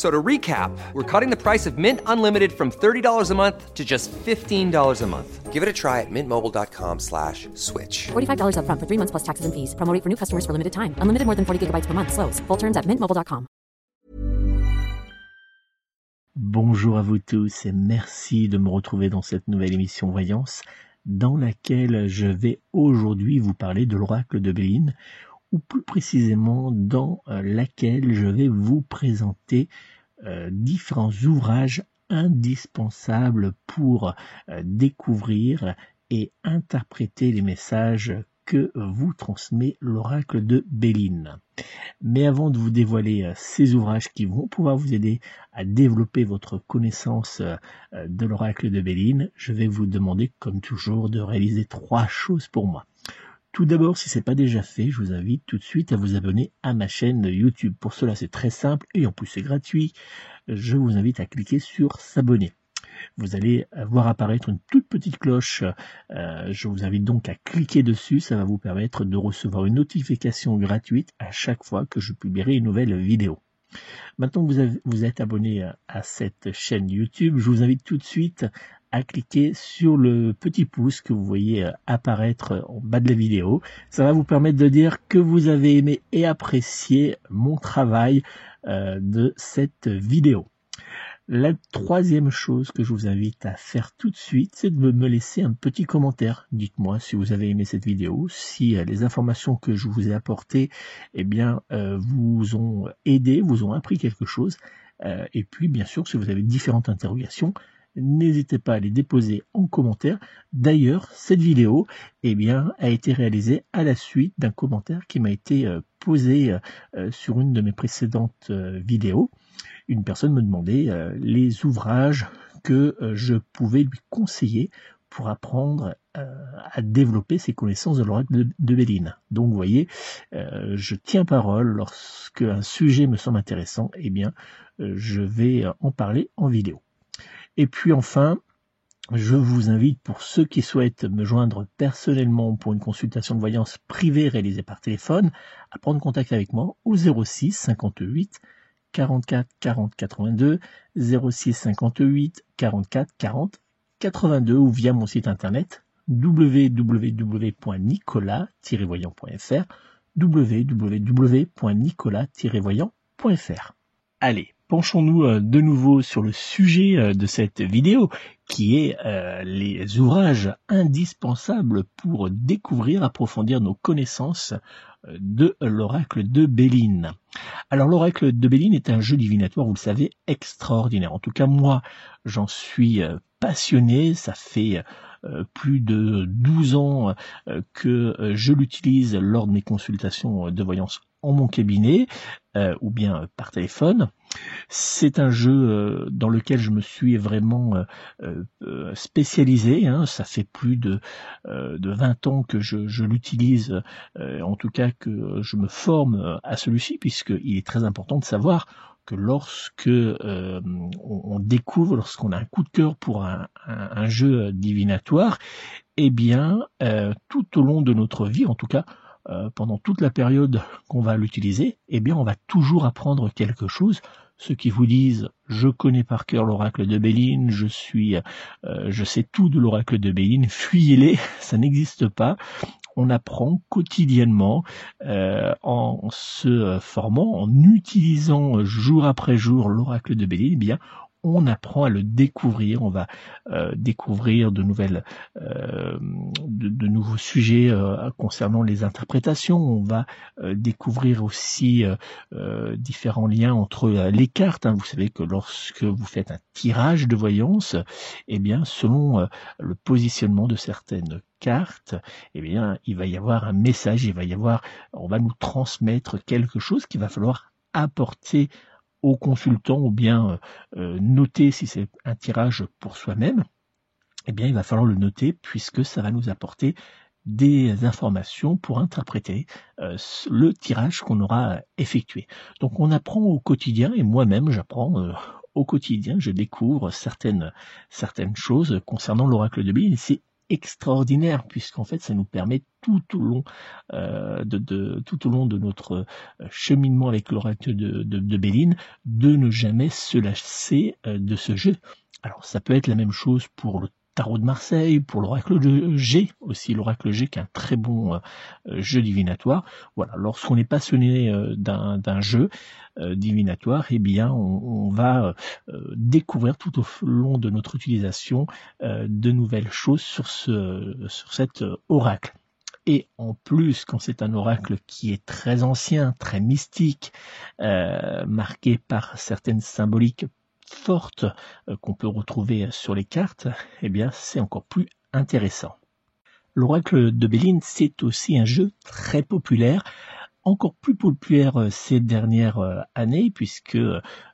So to recap, we're cutting the price of Mint Unlimited from $30 a month to just $15 a month. Give it a try at mintmobile.com slash switch. $45 upfront for three months plus taxes and fees. Promo rate for new customers for limited time. Unlimited more than 40 gigabytes per month. Slows. Full terms at mintmobile.com. Bonjour à vous tous et merci de me retrouver dans cette nouvelle émission Voyance dans laquelle je vais aujourd'hui vous parler de l'oracle de Béline ou plus précisément dans euh, laquelle je vais vous présenter euh, différents ouvrages indispensables pour euh, découvrir et interpréter les messages que vous transmet l'oracle de Béline. Mais avant de vous dévoiler ces ouvrages qui vont pouvoir vous aider à développer votre connaissance de l'oracle de Béline, je vais vous demander, comme toujours, de réaliser trois choses pour moi. Tout d'abord, si ce n'est pas déjà fait, je vous invite tout de suite à vous abonner à ma chaîne YouTube. Pour cela, c'est très simple et en plus c'est gratuit. Je vous invite à cliquer sur s'abonner. Vous allez voir apparaître une toute petite cloche. Euh, je vous invite donc à cliquer dessus. Ça va vous permettre de recevoir une notification gratuite à chaque fois que je publierai une nouvelle vidéo. Maintenant que vous, vous êtes abonné à cette chaîne YouTube, je vous invite tout de suite à cliquer sur le petit pouce que vous voyez euh, apparaître en bas de la vidéo. Ça va vous permettre de dire que vous avez aimé et apprécié mon travail euh, de cette vidéo. La troisième chose que je vous invite à faire tout de suite, c'est de me laisser un petit commentaire. Dites-moi si vous avez aimé cette vidéo, si euh, les informations que je vous ai apportées, eh bien, vous ont aidé, vous ont appris quelque chose. et puis, bien sûr, si vous avez différentes interrogations, n'hésitez pas à les déposer en commentaire. D'ailleurs, cette vidéo eh bien, a été réalisée à la suite d'un commentaire qui m'a été euh, posé euh, sur une de mes précédentes euh, vidéos. Une personne me demandait les ouvrages que je pouvais lui conseiller pour apprendre à développer ses connaissances de l'oracle de, de, Béline. Donc vous voyez, je tiens parole lorsque un sujet me semble intéressant, eh bien je vais en parler en vidéo. Et puis enfin, je vous invite pour ceux qui souhaitent me joindre personnellement pour une consultation de voyance privée réalisée par téléphone à prendre contact avec moi au 06 58 44 40 82 06 58 44 40 82 ou via mon site internet www.nicolas-voyant.fr www.nicolas-voyant.fr Allez, penchons-nous euh, de nouveau sur le sujet euh, de cette vidéo qui est euh, les ouvrages indispensables pour découvrir, approfondir nos connaissances de l'oracle de Béline. Alors l'oracle de Béline est un jeu divinatoire, vous le savez, extraordinaire. En tout cas, moi, j'en suis passionné, ça fait plus de 12 ans que je l'utilise lors de mes consultations de voyance en mon cabinet ou bien par téléphone. C'est un jeu dans lequel je me suis vraiment spécialisé. Hein. Ça fait plus de, de 20 ans que je, je l'utilise, en tout cas que je me forme à celui-ci, puisqu'il est très important de savoir que lorsque euh, on, découvre, lorsqu'on a un coup de cœur pour un, jeu divinatoire, eh bien, euh, tout au long de notre vie, en tout cas euh, pendant toute la période qu'on va l'utiliser, eh bien, on va toujours apprendre quelque chose. Ceux qui vous disent je connais par cœur l'oracle de Béline, je suis, je sais tout de l'oracle de Béline, fuyez-les, ça n'existe pas on apprend quotidiennement euh, en se formant, en utilisant jour après jour l'oracle de Béline, eh bien on apprend à le découvrir, on va euh, découvrir de nouvelles, euh, de, nouveaux sujets euh, concernant les interprétations. On va découvrir aussi différents liens entre les cartes. Hein. Vous savez que lorsque vous faites un tirage de voyance, eh bien, selon le positionnement de certaines cartes, eh bien, il va y avoir un message, il va y avoir, on va nous transmettre quelque chose qu'il va falloir apporter au consultant ou bien euh, noter si c'est un tirage pour soi-même, eh bien il va falloir le noter puisque ça va nous apporter des informations pour interpréter euh, le tirage qu'on aura effectué. Donc on apprend au quotidien et moi-même j'apprends euh, au quotidien, je découvre certaines choses concernant l'oracle de Bill. Extraordinaire puisqu'en fait ça nous permet tout au long euh, de, tout au long de notre euh, cheminement avec l'oracle de, de, de, Béline de ne jamais se lasser euh, de ce jeu. Alors ça peut être la même chose pour le de Marseille, pour l'oracle de G, aussi l'oracle G qui est un très bon euh, jeu divinatoire. Voilà, lorsqu'on est passionné euh, d'un jeu euh, divinatoire, eh bien on, va découvrir tout au long de notre utilisation de nouvelles choses sur ce sur cet oracle. Et en plus, quand c'est un oracle qui est très ancien, très mystique, marqué par certaines symboliques forte euh, qu'on peut retrouver sur les cartes, eh bien c'est encore plus intéressant. L'oracle de Béline, c'est aussi un jeu très populaire, encore plus populaire euh, ces dernières euh, années puisque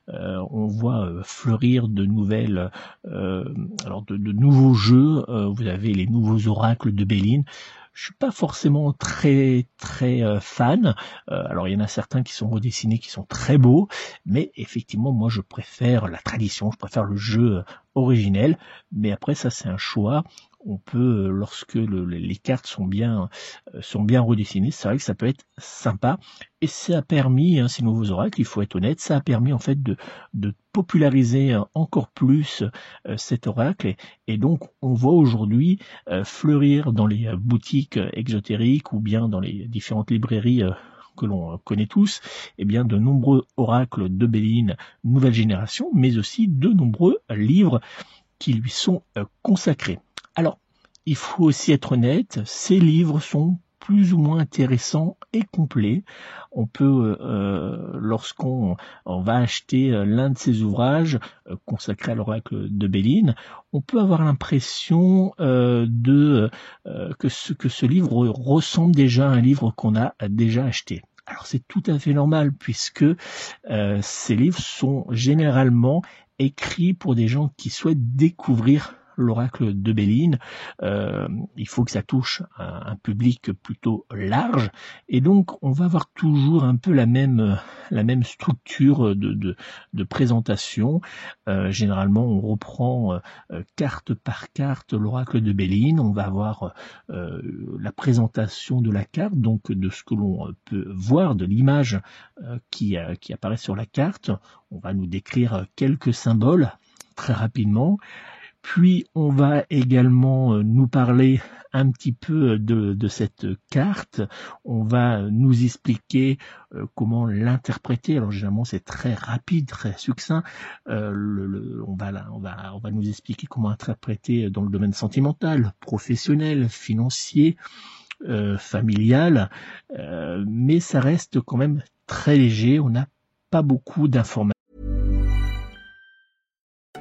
on voit fleurir de nouvelles, alors de, nouveaux jeux. vous avez les nouveaux oracles de Béline je suis pas forcément très très euh, fan. Euh, alors il y en a certains qui sont redessinés, qui sont très beaux, mais effectivement moi je préfère la tradition, je préfère le jeu originel. Mais après ça c'est un choix on peut, euh, lorsque les cartes sont bien, euh, sont bien redessinées, c'est vrai que ça peut être sympa. Et ça a permis, hein, ces nouveaux oracles, il faut être honnête, ça a permis en fait de, populariser euh, encore plus cet oracle. Et, donc, on voit aujourd'hui fleurir dans les boutiques exotériques ou bien dans les différentes librairies que l'on connaît tous, eh bien de nombreux oracles de Béline nouvelle génération, mais aussi de nombreux livres qui lui sont consacrés. Alors, il faut aussi être honnête, ces livres sont plus ou moins intéressants et complets. On peut, euh, lorsqu'on va acheter euh, l'un de ces ouvrages euh, consacrés à l'oracle de Béline, on peut avoir l'impression de que ce livre ressemble déjà à un livre qu'on a déjà acheté. Alors c'est tout à fait normal puisque ces livres sont généralement écrits pour des gens qui souhaitent découvrir l'oracle de Béline, euh, il faut que ça touche un, public plutôt large, et donc on va avoir toujours un peu la même la même structure de, de, présentation. Euh, généralement, on reprend euh, carte par carte l'oracle de Béline. On va avoir la présentation de la carte, donc de ce que l'on peut voir, de l'image qui, qui apparaît sur la carte. On va nous décrire quelques symboles très rapidement. Puis on va également euh, nous parler un petit peu de, cette carte. On va nous expliquer euh, comment l'interpréter. Alors généralement c'est très rapide, très succinct. Euh, on va nous expliquer comment interpréter dans le domaine sentimental, professionnel, financier, familial. mais ça reste quand même très léger. On n'a pas beaucoup d'informations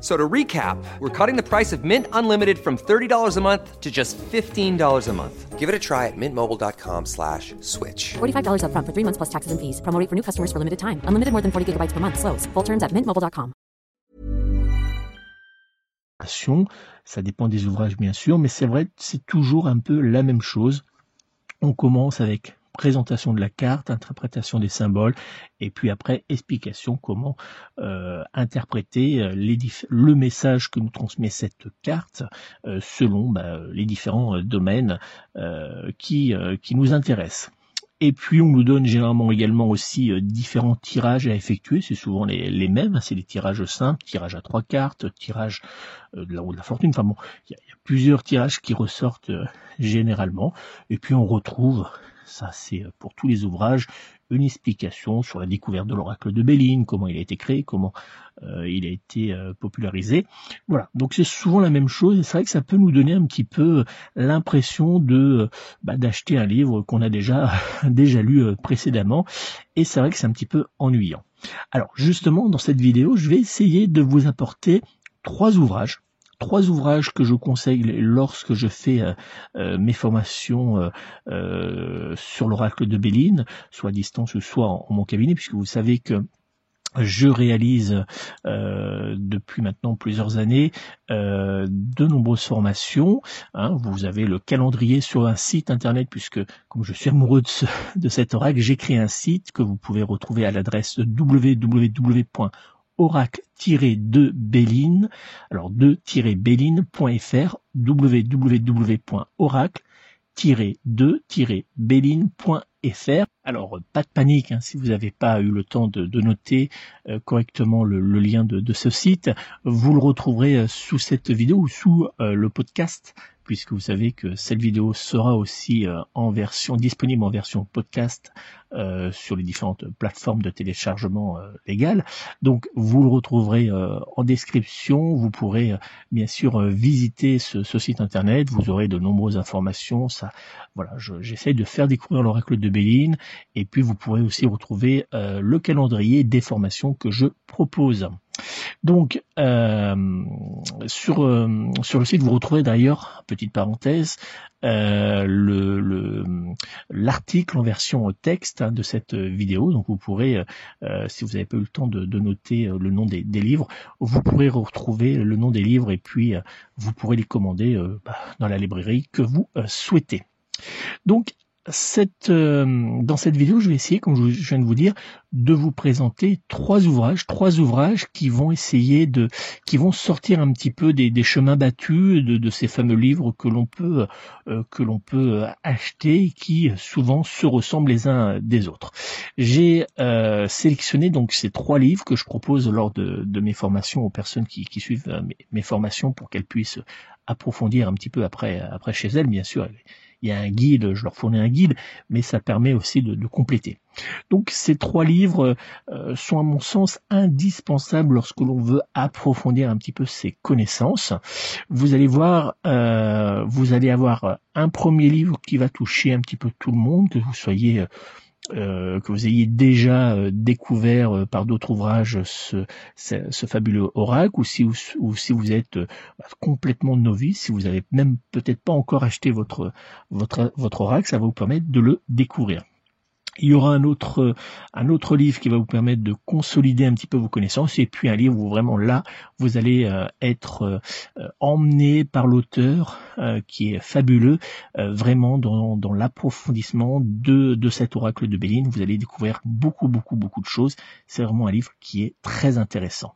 So to recap, we're cutting the price of Mint Unlimited from $30 a month to just $15 a month. Give it a try at mintmobile.com slash switch. $45 upfront for three months plus taxes and fees. Promo rate for new customers for limited time. Unlimited more than 40 gigabytes per month. Slows. Full terms at mintmobile.com. Ça dépend des ouvrages, bien sûr, mais c'est vrai, c'est toujours un peu la même chose. On commence avec présentation de la carte, interprétation des symboles, et puis après explication comment euh, interpréter euh, les le message que nous transmet cette carte euh, selon bah, les différents domaines qui, qui nous intéressent. Et puis on nous donne généralement également aussi différents tirages à effectuer, c'est souvent les, les mêmes, hein, c'est des tirages simples, tirage à trois cartes, tirage de la roue de la fortune, enfin bon, il y, y, a plusieurs tirages qui ressortent généralement, et puis on retrouve ça c'est euh, pour tous les ouvrages, une explication sur la découverte de l'oracle de Béline, comment il a été créé, comment euh, il a été euh, popularisé. Voilà, donc c'est souvent la même chose, c'est vrai que ça peut nous donner un petit peu l'impression de bah, d'acheter un livre qu'on a déjà déjà lu précédemment, et c'est vrai que c'est un petit peu ennuyant. Alors justement, dans cette vidéo, je vais essayer de vous apporter trois ouvrages trois ouvrages que je conseille lorsque je fais euh, euh, mes formations euh, sur l'oracle de Béline, soit à distance ou soit en, mon cabinet, puisque vous savez que je réalise depuis maintenant plusieurs années de nombreuses formations. Hein. vous avez le calendrier sur un site internet puisque comme je suis amoureux de, ce, de cet oracle, j'ai créé un site que vous pouvez retrouver à l'adresse www oracle-de-béline, alors 2-béline.fr, www.oracle-2-béline.fr. Alors, pas de panique, hein, si vous n'avez pas eu le temps de, noter euh, correctement le, lien de, ce site, vous le retrouverez euh, sous cette vidéo ou sous euh, le podcast puisque vous savez que cette vidéo sera aussi euh, en version disponible en version podcast euh, sur les différentes plateformes de téléchargement euh, légales. Donc vous le retrouverez en description. Vous pourrez bien sûr visiter ce, site internet. Vous aurez de nombreuses informations. Ça, voilà, j'essaie de faire découvrir l'oracle de Béline et puis vous pourrez aussi retrouver le calendrier des formations que je propose. Donc euh, sur euh, sur le site vous retrouvez d'ailleurs petite parenthèse euh, le l'article en version texte hein, de cette vidéo. Donc vous pourrez si vous n'avez pas eu le temps de, noter le nom des, livres, vous pourrez retrouver le nom des livres et puis vous pourrez les commander bah, dans la librairie que vous souhaitez. Donc cette, euh, dans cette vidéo, je vais essayer, comme je viens de vous dire, de vous présenter trois ouvrages, trois ouvrages qui vont essayer de, qui vont sortir un petit peu des, chemins battus de, de, ces fameux livres que l'on peut, euh, que l'on peut acheter, et qui souvent se ressemblent les uns des autres. J'ai euh, sélectionné donc ces trois livres que je propose lors de, de mes formations aux personnes qui, qui suivent mes, mes, formations pour qu'elles puissent approfondir un petit peu après, après chez elles, bien sûr il y a un guide, je leur fournis un guide, mais ça permet aussi de, compléter. Donc ces trois livres euh, sont à mon sens indispensables lorsque l'on veut approfondir un petit peu ses connaissances. Vous allez voir, euh, vous allez avoir un premier livre qui va toucher un petit peu tout le monde, que vous soyez euh, que vous ayez déjà euh, découvert euh, par d'autres ouvrages ce, fabuleux oracle, ou si, ou si vous êtes complètement novice, si vous avez même peut-être pas encore acheté votre, votre, votre oracle, ça va vous permettre de le découvrir. Il y aura un autre, un autre livre qui va vous permettre de consolider un petit peu vos connaissances et puis un livre où vraiment là, vous allez euh, être euh, emmené par l'auteur euh, qui est fabuleux, vraiment dans, dans l'approfondissement de, de cet oracle de Béline. Vous allez découvrir beaucoup, beaucoup, beaucoup de choses. C'est vraiment un livre qui est très intéressant.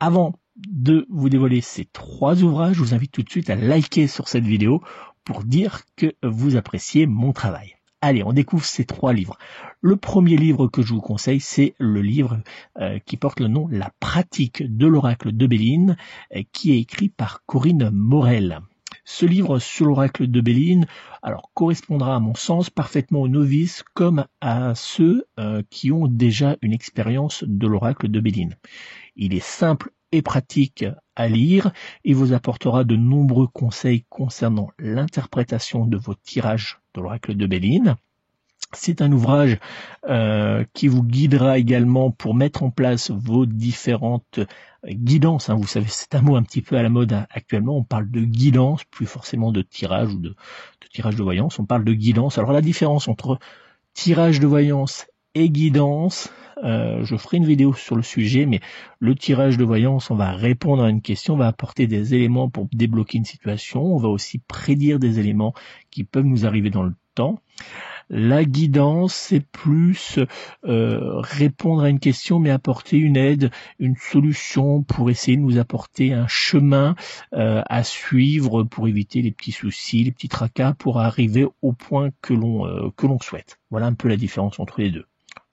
Avant de vous dévoiler ces trois ouvrages, je vous invite tout de suite à liker sur cette vidéo pour dire que vous appréciez mon travail. Allez, on découvre ces trois livres. Le premier livre que je vous conseille, c'est le livre euh, qui porte le nom La pratique de l'oracle de Béline, euh, qui est écrit par Corinne Morel. Ce livre sur l'oracle de Béline, alors correspondra à mon sens parfaitement aux novices comme à ceux euh, qui ont déjà une expérience de l'oracle de Béline. Il est simple et pratique à lire. Il vous apportera de nombreux conseils concernant l'interprétation de vos tirages l'oracle de Béline. C'est un ouvrage euh, qui vous guidera également pour mettre en place vos différentes guidances. Hein. Vous savez, c'est un mot un petit peu à la mode actuellement. On parle de guidance, plus forcément de tirage ou de, de tirage de voyance. On parle de guidance. Alors la différence entre tirage de voyance guidance, euh, je ferai une vidéo sur le sujet, mais le tirage de voyance, on va répondre à une question, on va apporter des éléments pour débloquer une situation, on va aussi prédire des éléments qui peuvent nous arriver dans le temps. La guidance, c'est plus euh, répondre à une question, mais apporter une aide, une solution pour essayer de nous apporter un chemin euh, à suivre pour éviter les petits soucis, les petits tracas, pour arriver au point que l'on que l'on souhaite. Voilà un peu la différence entre les deux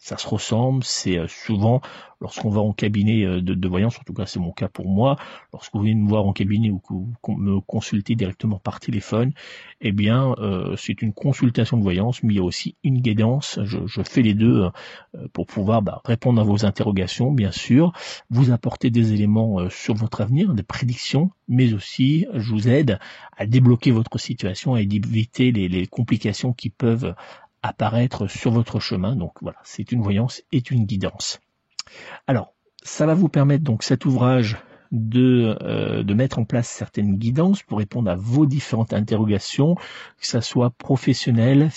ça se ressemble. C'est euh, souvent lorsqu'on va en cabinet euh, de, voyance, en tout cas c'est mon cas pour moi, lorsque vous venez me voir en cabinet ou que vous me consultez directement par téléphone, eh bien euh, c'est une consultation de voyance, mais il y a aussi une guidance. Je, fais les deux pour pouvoir bah, répondre à vos interrogations, bien sûr, vous apporter des éléments sur votre avenir, des prédictions, mais aussi je vous aide à débloquer votre situation et éviter les, les complications qui peuvent apparaître sur votre chemin. Donc voilà, c'est une voyance et une guidance. Alors, ça va vous permettre donc cet ouvrage de, euh, de mettre en place certaines guidances pour répondre à vos différentes interrogations, que ça soit professionnel,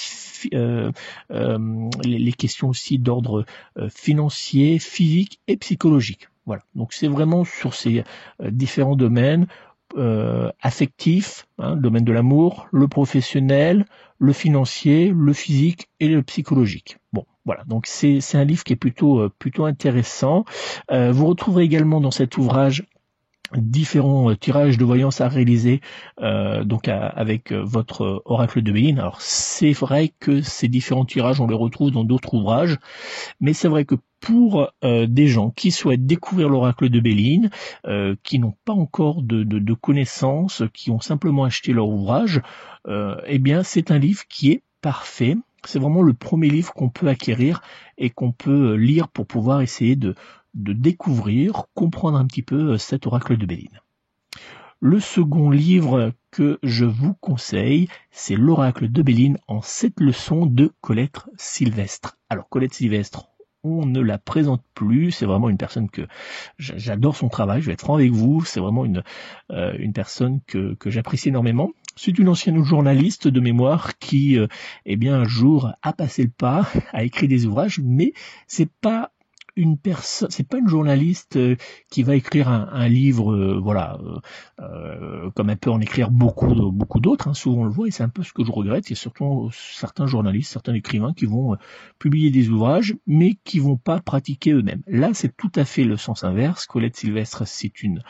euh, euh, les, questions aussi d'ordre financier, physique et psychologique. Voilà. Donc c'est vraiment sur ces différents domaines euh, affectif, hein, le domaine de l'amour, le professionnel, le financier, le physique et le psychologique. Bon, voilà. Donc c'est un livre qui est plutôt euh, plutôt intéressant. Euh, vous retrouverez également dans cet ouvrage différents tirages de voyance à réaliser donc avec votre oracle de Béline. Alors c'est vrai que ces différents tirages on les retrouve dans d'autres ouvrages, mais c'est vrai que pour euh, des gens qui souhaitent découvrir l'oracle de Béline, euh, qui n'ont pas encore de, de, connaissances, qui ont simplement acheté leur ouvrage, euh, eh bien c'est un livre qui est parfait. C'est vraiment le premier livre qu'on peut acquérir et qu'on peut lire pour pouvoir essayer de, de découvrir, comprendre un petit peu cet oracle de Béline. Le second livre que je vous conseille, c'est l'oracle de Béline en sept leçons de Colette Sylvestre. Alors Colette Sylvestre, on ne la présente plus. C'est vraiment une personne que j'adore son travail. Je vais être franc avec vous. C'est vraiment une euh, une personne que, que j'apprécie énormément. C'est une ancienne journaliste de mémoire qui, euh, eh bien, un jour a passé le pas, a écrit des ouvrages, mais c'est pas une personne, c'est pas une journaliste euh, qui va écrire un, livre, euh, voilà, euh, comme elle peut en écrire beaucoup, beaucoup d'autres. Hein, souvent on le voit et c'est un peu ce que je regrette. Il y a surtout certains journalistes, certains écrivains qui vont publier des ouvrages, mais qui vont pas pratiquer eux-mêmes. Là, c'est tout à fait le sens inverse. Colette Sylvestre, c'est une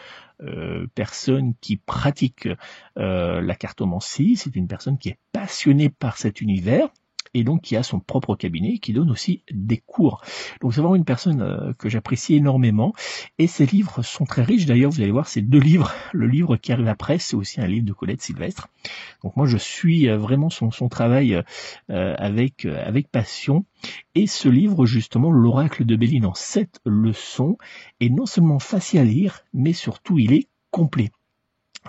personne qui pratique la cartomancie, c'est une personne qui est passionnée par cet univers et donc qui a son propre cabinet qui donne aussi des cours. Donc c'est vraiment une personne euh, que j'apprécie énormément et ses livres sont très riches. D'ailleurs, vous allez voir ces deux livres. Le livre qui arrive après, c'est aussi un livre de Colette Sylvestre. Donc moi, je suis euh, vraiment son, son travail euh, avec avec passion. Et ce livre, justement, l'oracle de Béline en sept leçons, est non seulement facile à lire, mais surtout il est complet.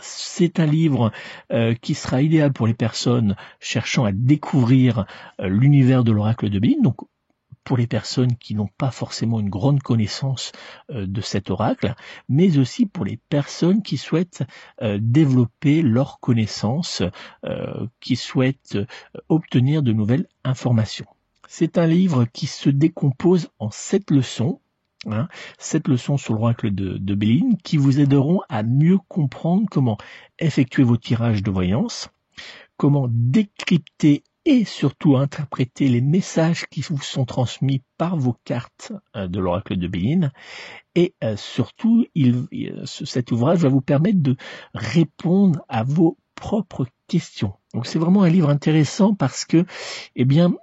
C'est un livre euh, qui sera idéal pour les personnes cherchant à découvrir euh, l'univers de l'oracle de Béline. Donc, pour les personnes qui n'ont pas forcément une grande connaissance euh, de cet oracle, mais aussi pour les personnes qui souhaitent développer leurs connaissances, qui souhaitent obtenir de nouvelles informations. C'est un livre qui se décompose en sept leçons. Hein, sept leçons sur l'oracle de, de Béline qui vous aideront à mieux comprendre comment effectuer vos tirages de voyance, comment décrypter et surtout interpréter les messages qui vous sont transmis par vos cartes euh, de l'oracle de Béline. Et euh, surtout, il, cet ouvrage va vous permettre de répondre à vos propres questions. Donc c'est vraiment un livre intéressant parce que, eh bien,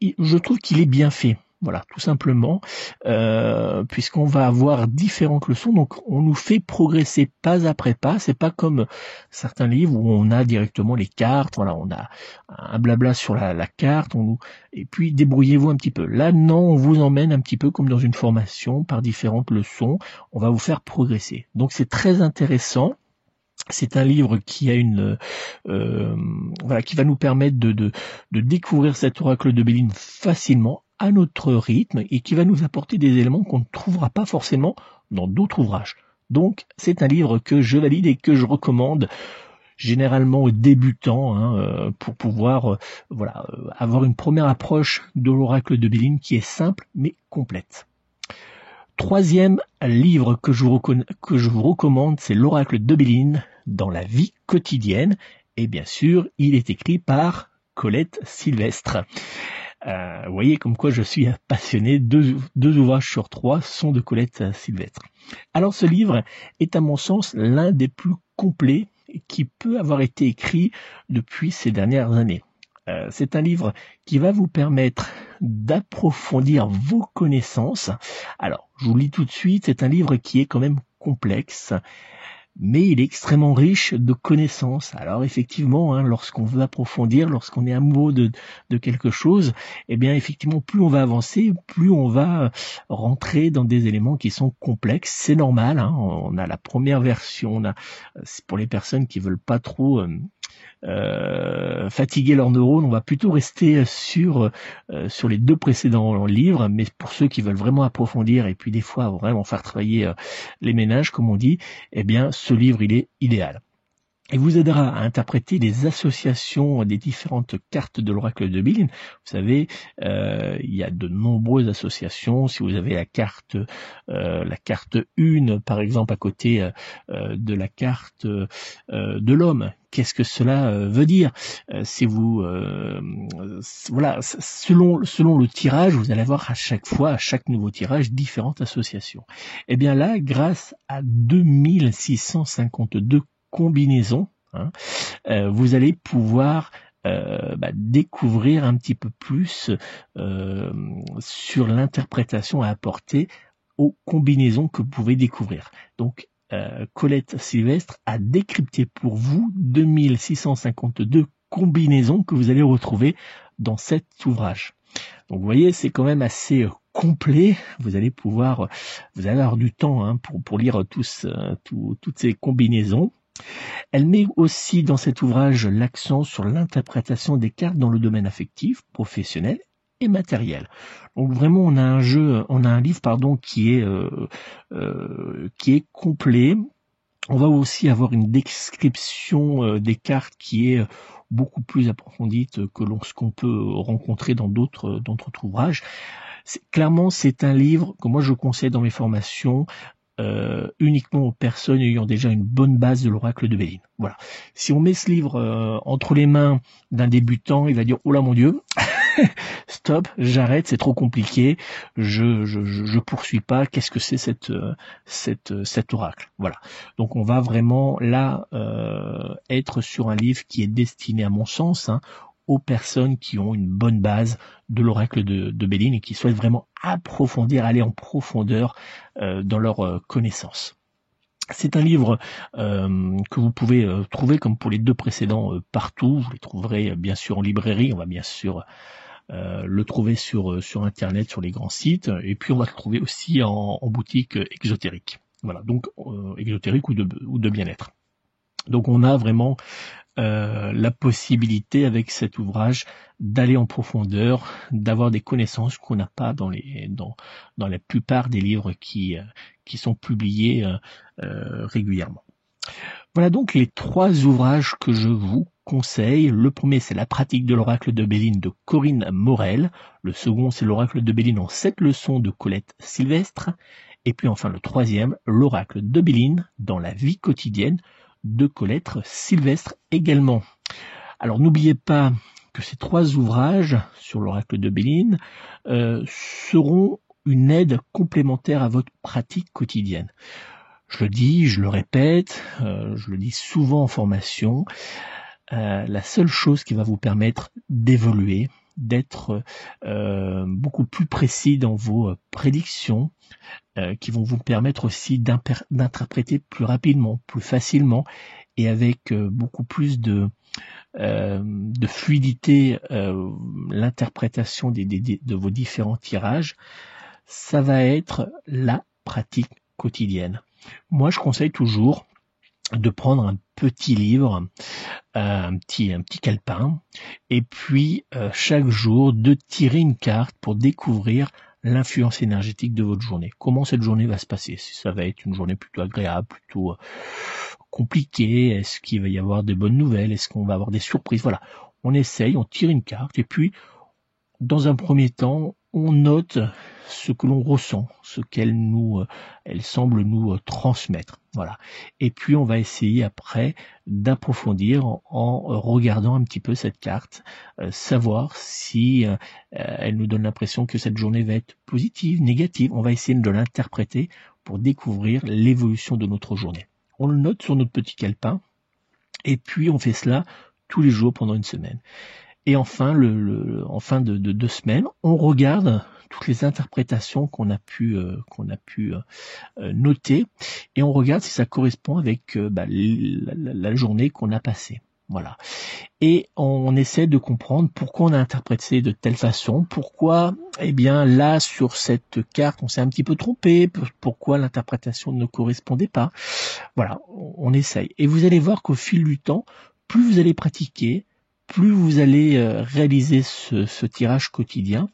je trouve qu'il est bien fait. Voilà, tout simplement, euh, puisqu'on va avoir différentes leçons, donc on nous fait progresser pas après pas. C'est pas comme certains livres où on a directement les cartes. Voilà, on a un blabla sur la, carte, on nous et puis débrouillez-vous un petit peu. Là, non, on vous emmène un petit peu comme dans une formation par différentes leçons. On va vous faire progresser. Donc c'est très intéressant. C'est un livre qui a une euh, voilà qui va nous permettre de, de, de découvrir cet oracle de Béline facilement à notre rythme et qui va nous apporter des éléments qu'on ne trouvera pas forcément dans d'autres ouvrages. Donc c'est un livre que je valide et que je recommande généralement aux débutants hein, euh, pour pouvoir euh, voilà avoir une première approche de l'oracle de Béline qui est simple mais complète. Troisième livre que je vous, que je vous recommande, c'est l'oracle de Béline dans la vie quotidienne. Et bien sûr, il est écrit par Colette Sylvestre. Euh, vous voyez comme quoi je suis passionné. Deux, ouvrages sur trois sont de Colette Sylvestre. Alors ce livre est à mon sens l'un des plus complets qui peut avoir été écrit depuis ces dernières années. Euh, c'est un livre qui va vous permettre d'approfondir vos connaissances. Alors, je vous lis tout de suite, c'est un livre qui est quand même complexe, mais il est extrêmement riche de connaissances. Alors effectivement, hein, lorsqu'on veut approfondir, lorsqu'on est amoureux de, de, quelque chose, eh bien effectivement, plus on va avancer, plus on va rentrer dans des éléments qui sont complexes. C'est normal. Hein. on a la première version. On a, pour les personnes qui veulent pas trop euh, euh, fatiguer leurs neurones, on va plutôt rester sur euh, sur les deux précédents livres, mais pour ceux qui veulent vraiment approfondir et puis des fois vraiment faire travailler euh, les ménages, comme on dit, eh bien ce livre il est idéal. Il vous aidera à interpréter les associations des différentes cartes de l'oracle de Béline. Vous savez, euh, il y a de nombreuses associations. Si vous avez la carte, euh, la carte 1, par exemple, à côté euh, de la carte de l'homme, qu'est-ce que cela veut dire? Si vous, voilà, selon selon le tirage, vous allez avoir à chaque fois, à chaque nouveau tirage, différentes associations. Et eh bien là, grâce à 2652 combinaison, hein, euh, vous allez pouvoir euh, bah, découvrir un petit peu plus euh, sur l'interprétation à apporter aux combinaisons que vous pouvez découvrir. Donc Colette Sylvestre a décrypté pour vous 2652 combinaisons que vous allez retrouver dans cet ouvrage. Donc vous voyez, c'est quand même assez complet. Vous allez pouvoir, vous allez avoir du temps hein, pour, pour lire tous, toutes ces combinaisons. Elle met aussi dans cet ouvrage l'accent sur l'interprétation des cartes dans le domaine affectif, professionnel et matériel. Donc vraiment on a un jeu, on a un livre pardon qui est euh, euh, qui est complet. On va aussi avoir une description euh, des cartes qui est beaucoup plus approfondie que ce qu'on peut rencontrer dans d'autres d'autres ouvrages. Clairement, c'est un livre que moi je conseille dans mes formations euh, uniquement aux personnes ayant déjà une bonne base de l'oracle de Béline. Voilà. Si on met ce livre euh, entre les mains d'un débutant, il va dire oh là mon Dieu, stop, j'arrête, c'est trop compliqué, je, je, je, poursuis pas. Qu'est-ce que c'est cette, euh, cette cet oracle? Voilà. Donc on va vraiment là être sur un livre qui est destiné, à mon sens, hein, aux personnes qui ont une bonne base de l'oracle de, de Béline et qui souhaitent vraiment approfondir, aller en profondeur euh, dans leurs euh, connaissances. C'est un livre euh, que vous pouvez trouver comme pour les deux précédents partout. Vous les trouverez bien sûr en librairie. On va bien sûr le trouver sur sur internet, sur les grands sites, et puis on va le trouver aussi en, en boutique exotérique. Voilà, donc exotérique ou de, ou de bien-être. Donc on a vraiment euh, la possibilité avec cet ouvrage d'aller en profondeur, d'avoir des connaissances qu'on n'a pas dans les dans dans la plupart des livres qui euh, qui sont publiés euh, régulièrement. Voilà donc les trois ouvrages que je vous conseille. Le premier, c'est la pratique de l'oracle de Béline de Corinne Morel. Le second, c'est l'oracle de Béline en sept leçons de Colette Sylvestre. Et puis enfin le troisième, l'oracle de Béline dans la vie quotidienne de Colette Sylvestre également. Alors n'oubliez pas que ces trois ouvrages sur l'oracle de Béline euh, seront une aide complémentaire à votre pratique quotidienne. Je le dis, je le répète, euh, je le dis souvent en formation, euh, la seule chose qui va vous permettre d'évoluer, d'être euh, beaucoup plus précis dans vos prédictions, qui vont vous permettre aussi d'interpréter plus rapidement, plus facilement et avec beaucoup plus de, de fluidité l'interprétation de vos différents tirages, ça va être la pratique quotidienne. Moi, je conseille toujours de prendre un petit livre, euh, un petit un petit calepin, et puis euh, chaque jour de tirer une carte pour découvrir l'influence énergétique de votre journée. Comment cette journée va se passer? Si ça va être une journée plutôt agréable, plutôt euh, compliquée, est-ce qu'il va y avoir de bonnes nouvelles, est-ce qu'on va avoir des surprises? Voilà, on essaye, on tire une carte, et puis dans un premier temps, on note ce que l'on ressent, ce qu'elle nous, euh, elle semble nous euh, transmettre. Voilà. Et puis on va essayer après d'approfondir en, regardant un petit peu cette carte, euh, savoir si elle nous donne l'impression que cette journée va être positive, négative. On va essayer de l'interpréter pour découvrir l'évolution de notre journée. On le note sur notre petit calepin et puis on fait cela tous les jours pendant une semaine. Et enfin, en fin de, deux semaines, on regarde toutes les interprétations qu'on a pu euh, euh, euh, noter et on regarde si ça correspond avec bah, la, journée qu'on a passée. Voilà. Et on, essaie de comprendre pourquoi on a interprété de telle façon, pourquoi, eh bien, là, sur cette carte, on s'est un petit peu trompé, pourquoi l'interprétation ne correspondait pas. Voilà, on essaye. Et vous allez voir qu'au fil du temps, plus vous allez pratiquer, plus vous allez euh, réaliser ce, tirage quotidien,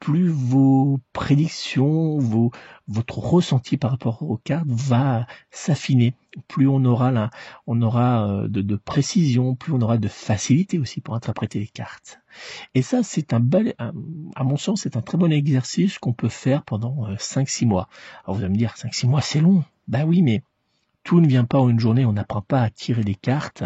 plus vos prédictions, vos, votre ressenti par rapport aux cartes va s'affiner. Plus on aura aura euh, de, précision, plus on aura de facilité aussi pour interpréter les cartes. Et ça, c'est un bel, à mon sens, c'est un très bon exercice qu'on peut faire pendant 5-6 euh, mois. Alors vous allez me dire, 5-6 mois, c'est long. Bah oui, mais tout ne vient pas en une journée, on n'apprend pas à tirer des cartes,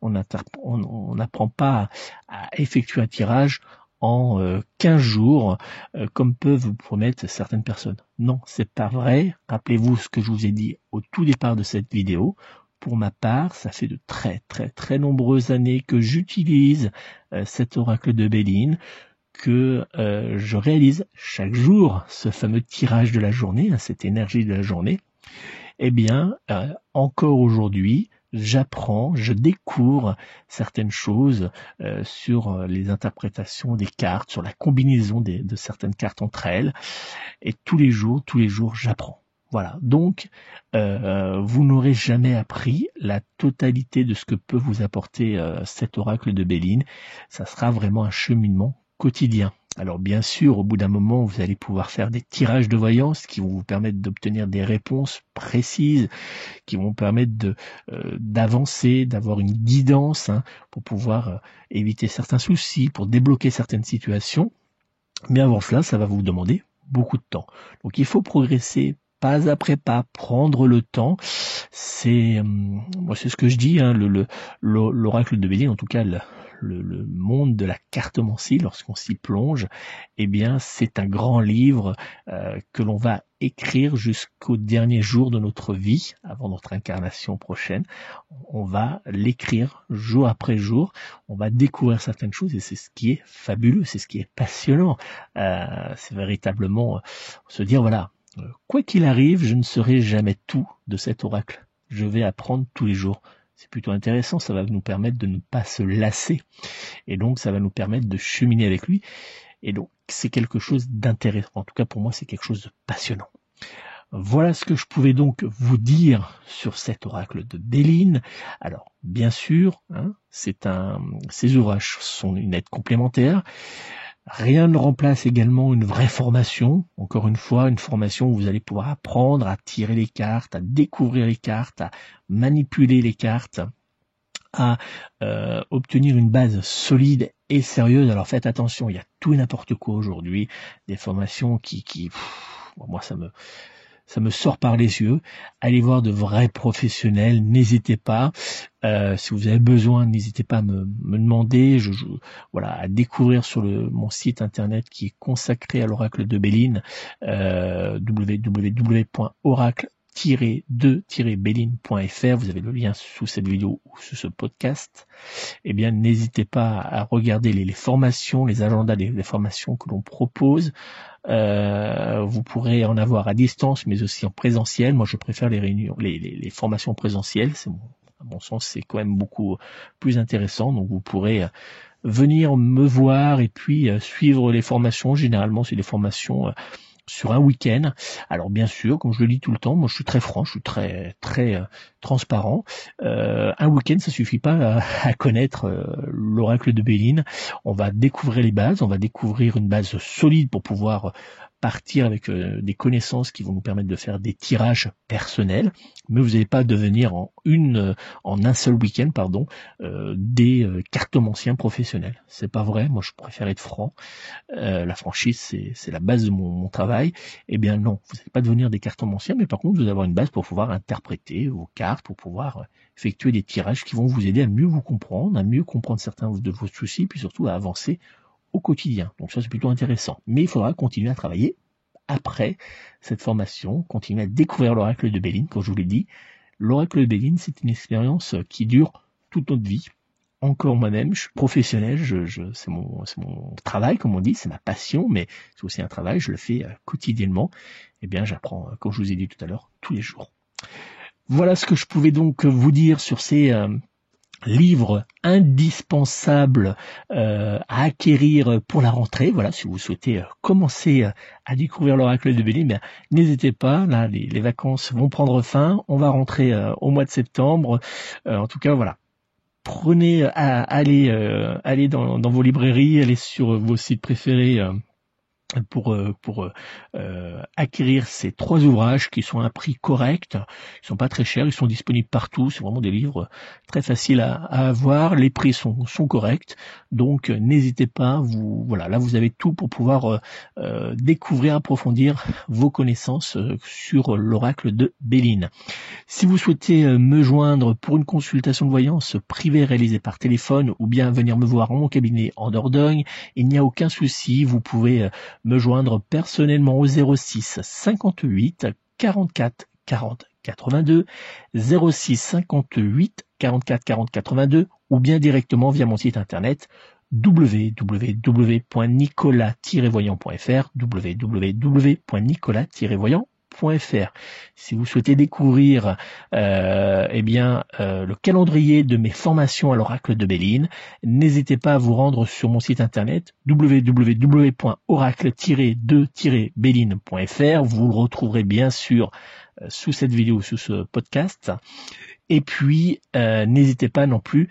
on n'apprend pas à effectuer un tirage en 15 euh, jours, euh, comme peuvent vous promettre certaines personnes. Non, c'est pas vrai. Rappelez-vous ce que je vous ai dit au tout départ de cette vidéo. Pour ma part, ça fait de très très très nombreuses années que j'utilise euh, cet oracle de Béline, que je réalise chaque jour ce fameux tirage de la journée, hein, cette énergie de la journée eh bien, euh, encore aujourd'hui, j'apprends, je découvre certaines choses euh, sur euh, les interprétations des cartes, sur la combinaison de certaines cartes entre elles. Et tous les jours, tous les jours, j'apprends. Voilà. Donc, vous n'aurez jamais appris la totalité de ce que peut vous apporter cet oracle de Béline. Ça sera vraiment un cheminement quotidien. Alors bien sûr, au bout d'un moment, vous allez pouvoir faire des tirages de voyance qui vont vous permettre d'obtenir des réponses précises, qui vont permettre euh, d'avancer, d'avoir une guidance hein, pour pouvoir euh, éviter certains soucis, pour débloquer certaines situations. Mais avant cela, ça va vous demander beaucoup de temps. Donc il faut progresser pas après pas, prendre le temps. C'est c'est ce que je dis, hein, le l'oracle de Béline, en tout cas monde de la cartomancie, lorsqu'on s'y plonge, eh bien, c'est un grand livre euh, que l'on va écrire jusqu'au dernier jour de notre vie, avant notre incarnation prochaine. On va l'écrire jour après jour. On va découvrir certaines choses et c'est ce qui est fabuleux, c'est ce qui est passionnant. Euh, c'est véritablement euh, se dire voilà, quoi qu'il arrive, je ne serai jamais tout de cet oracle. Je vais apprendre tous les jours c'est plutôt intéressant, ça va nous permettre de ne pas se lasser. Et donc ça va nous permettre de cheminer avec lui. Et donc c'est quelque chose d'intéressant. En tout cas pour moi c'est quelque chose de passionnant. Voilà ce que je pouvais donc vous dire sur cet oracle de Béline. Alors, bien sûr, hein, c'est un, ces ouvrages sont une aide complémentaire. Rien ne remplace également une vraie formation. Encore une fois, une formation où vous allez pouvoir apprendre à tirer les cartes, à découvrir les cartes, à manipuler les cartes, à euh, obtenir une base solide et sérieuse. Alors faites attention, il y a tout et n'importe quoi aujourd'hui. Des formations qui, qui moi ça me ça me sort par les yeux. Allez voir de vrais professionnels, n'hésitez pas. Euh, si vous avez besoin, n'hésitez pas à me, demander. Je, voilà, à découvrir sur mon site internet qui est consacré à l'oracle de Béline, euh, www.oracle 2-béline.fr, vous avez le lien sous cette vidéo ou sous ce podcast, eh bien n'hésitez pas à regarder les, formations, les agendas des, formations que l'on propose. Euh, vous pourrez en avoir à distance, mais aussi en présentiel. Moi, je préfère les réunions, les, formations présentielles. À mon sens, c'est quand même beaucoup plus intéressant. Donc, vous pourrez venir me voir et puis euh, suivre les formations. Généralement, c'est des formations euh, sur un week-end. Alors bien sûr, comme je le dis tout le temps, moi je suis très franc, je suis très très euh, transparent. Euh, un week-end, ça suffit pas à, connaître euh, l'oracle de Béline. On va découvrir les bases, on va découvrir une base solide pour pouvoir partir avec euh, des connaissances qui vont nous permettre de faire des tirages personnels, mais vous n'allez pas devenir en une euh, en un seul week-end pardon euh, des cartomanciens professionnels. C'est pas vrai. Moi, je préfère être franc. la franchise, c'est la base de mon, travail. Eh bien non, vous n'allez pas devenir des cartomanciens, mais par contre, vous allez avoir une base pour pouvoir interpréter vos cartes, pour pouvoir effectuer des tirages qui vont vous aider à mieux vous comprendre, à mieux comprendre certains de vos soucis, puis surtout à avancer au quotidien. Donc ça c'est plutôt intéressant. Mais il faudra continuer à travailler après cette formation, continuer à découvrir l'oracle de Béline, comme je vous l'ai dit. L'oracle de Béline, c'est une expérience qui dure toute notre vie. Encore moi-même, je suis professionnel, je, c'est mon, mon travail, comme on dit, c'est ma passion, mais c'est aussi un travail, je le fais euh, quotidiennement. Eh bien, j'apprends, euh, comme je vous ai dit tout à l'heure, tous les jours. Voilà ce que je pouvais donc vous dire sur ces euh, livre indispensable euh, à acquérir pour la rentrée. Voilà, si vous souhaitez euh, commencer euh, à découvrir l'oracle de Béline, n'hésitez pas. Là, les, vacances vont prendre fin. On va rentrer au mois de septembre. en tout cas, voilà. Prenez, allez, allez dans, dans, vos librairies, allez sur vos sites préférés pour, euh, pour euh, acquérir ces trois ouvrages qui sont à un prix correct. Ils sont pas très chers, ils sont disponibles partout. C'est vraiment des livres très faciles à, avoir. Les prix sont, sont corrects, donc euh, n'hésitez pas. Vous voilà, là vous avez tout pour pouvoir euh, découvrir, approfondir vos connaissances sur l'oracle de Béline. Si vous souhaitez me joindre pour une consultation de voyance privée réalisée par téléphone ou bien venir me voir en mon cabinet en Dordogne, il n'y a aucun souci. Vous pouvez me joindre personnellement au 06 58 44 40 82 06 58 44 40 82 ou bien directement via mon site internet www.nicolas-voyant.fr www.nicolas-voyant si vous souhaitez découvrir euh, eh bien euh, le calendrier de mes formations à l'oracle de Béline, n'hésitez pas à vous rendre sur mon site internet www.oracle-2-béline.fr. Vous le retrouverez bien sûr euh, sous cette vidéo, sous ce podcast. Et puis n'hésitez pas non plus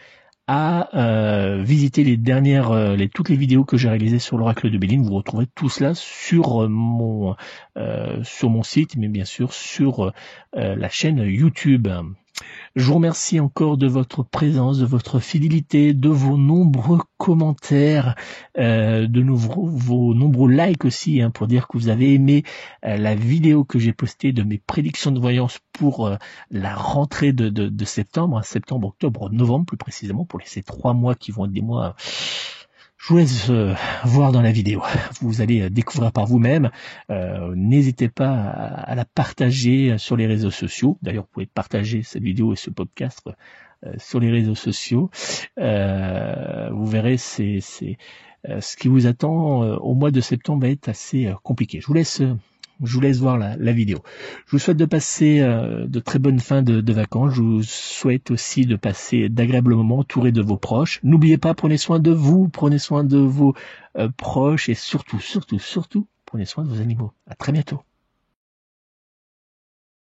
à euh, visiter les dernières, euh, les, toutes les vidéos que j'ai réalisées sur l'oracle de Béline. Vous retrouvez tout cela sur mon sur mon site, mais bien sûr sur la chaîne YouTube. Je vous remercie encore de votre présence, de votre fidélité, de vos nombreux commentaires, euh, de vos nombreux likes aussi, hein, pour dire que vous avez aimé euh, la vidéo que j'ai postée de mes prédictions de voyance pour euh, la rentrée de, septembre, hein, septembre, octobre, novembre plus précisément, pour ces trois mois qui vont être des mois je vous laisse euh, voir dans la vidéo. Vous allez euh, découvrir par vous-même. Euh, n'hésitez pas à, la partager sur les réseaux sociaux. D'ailleurs, vous pouvez partager cette vidéo et ce podcast sur les réseaux sociaux. vous verrez, c'est ce qui vous attend au mois de septembre va être assez compliqué. Je vous laisse je vous laisse voir la, vidéo. Je vous souhaite de passer euh, de très bonnes fins de, vacances. Je vous souhaite aussi de passer d'agréables moments entourés de vos proches. N'oubliez pas, prenez soin de vous, prenez soin de vos euh, proches et surtout, surtout, surtout, prenez soin de vos animaux. À très bientôt.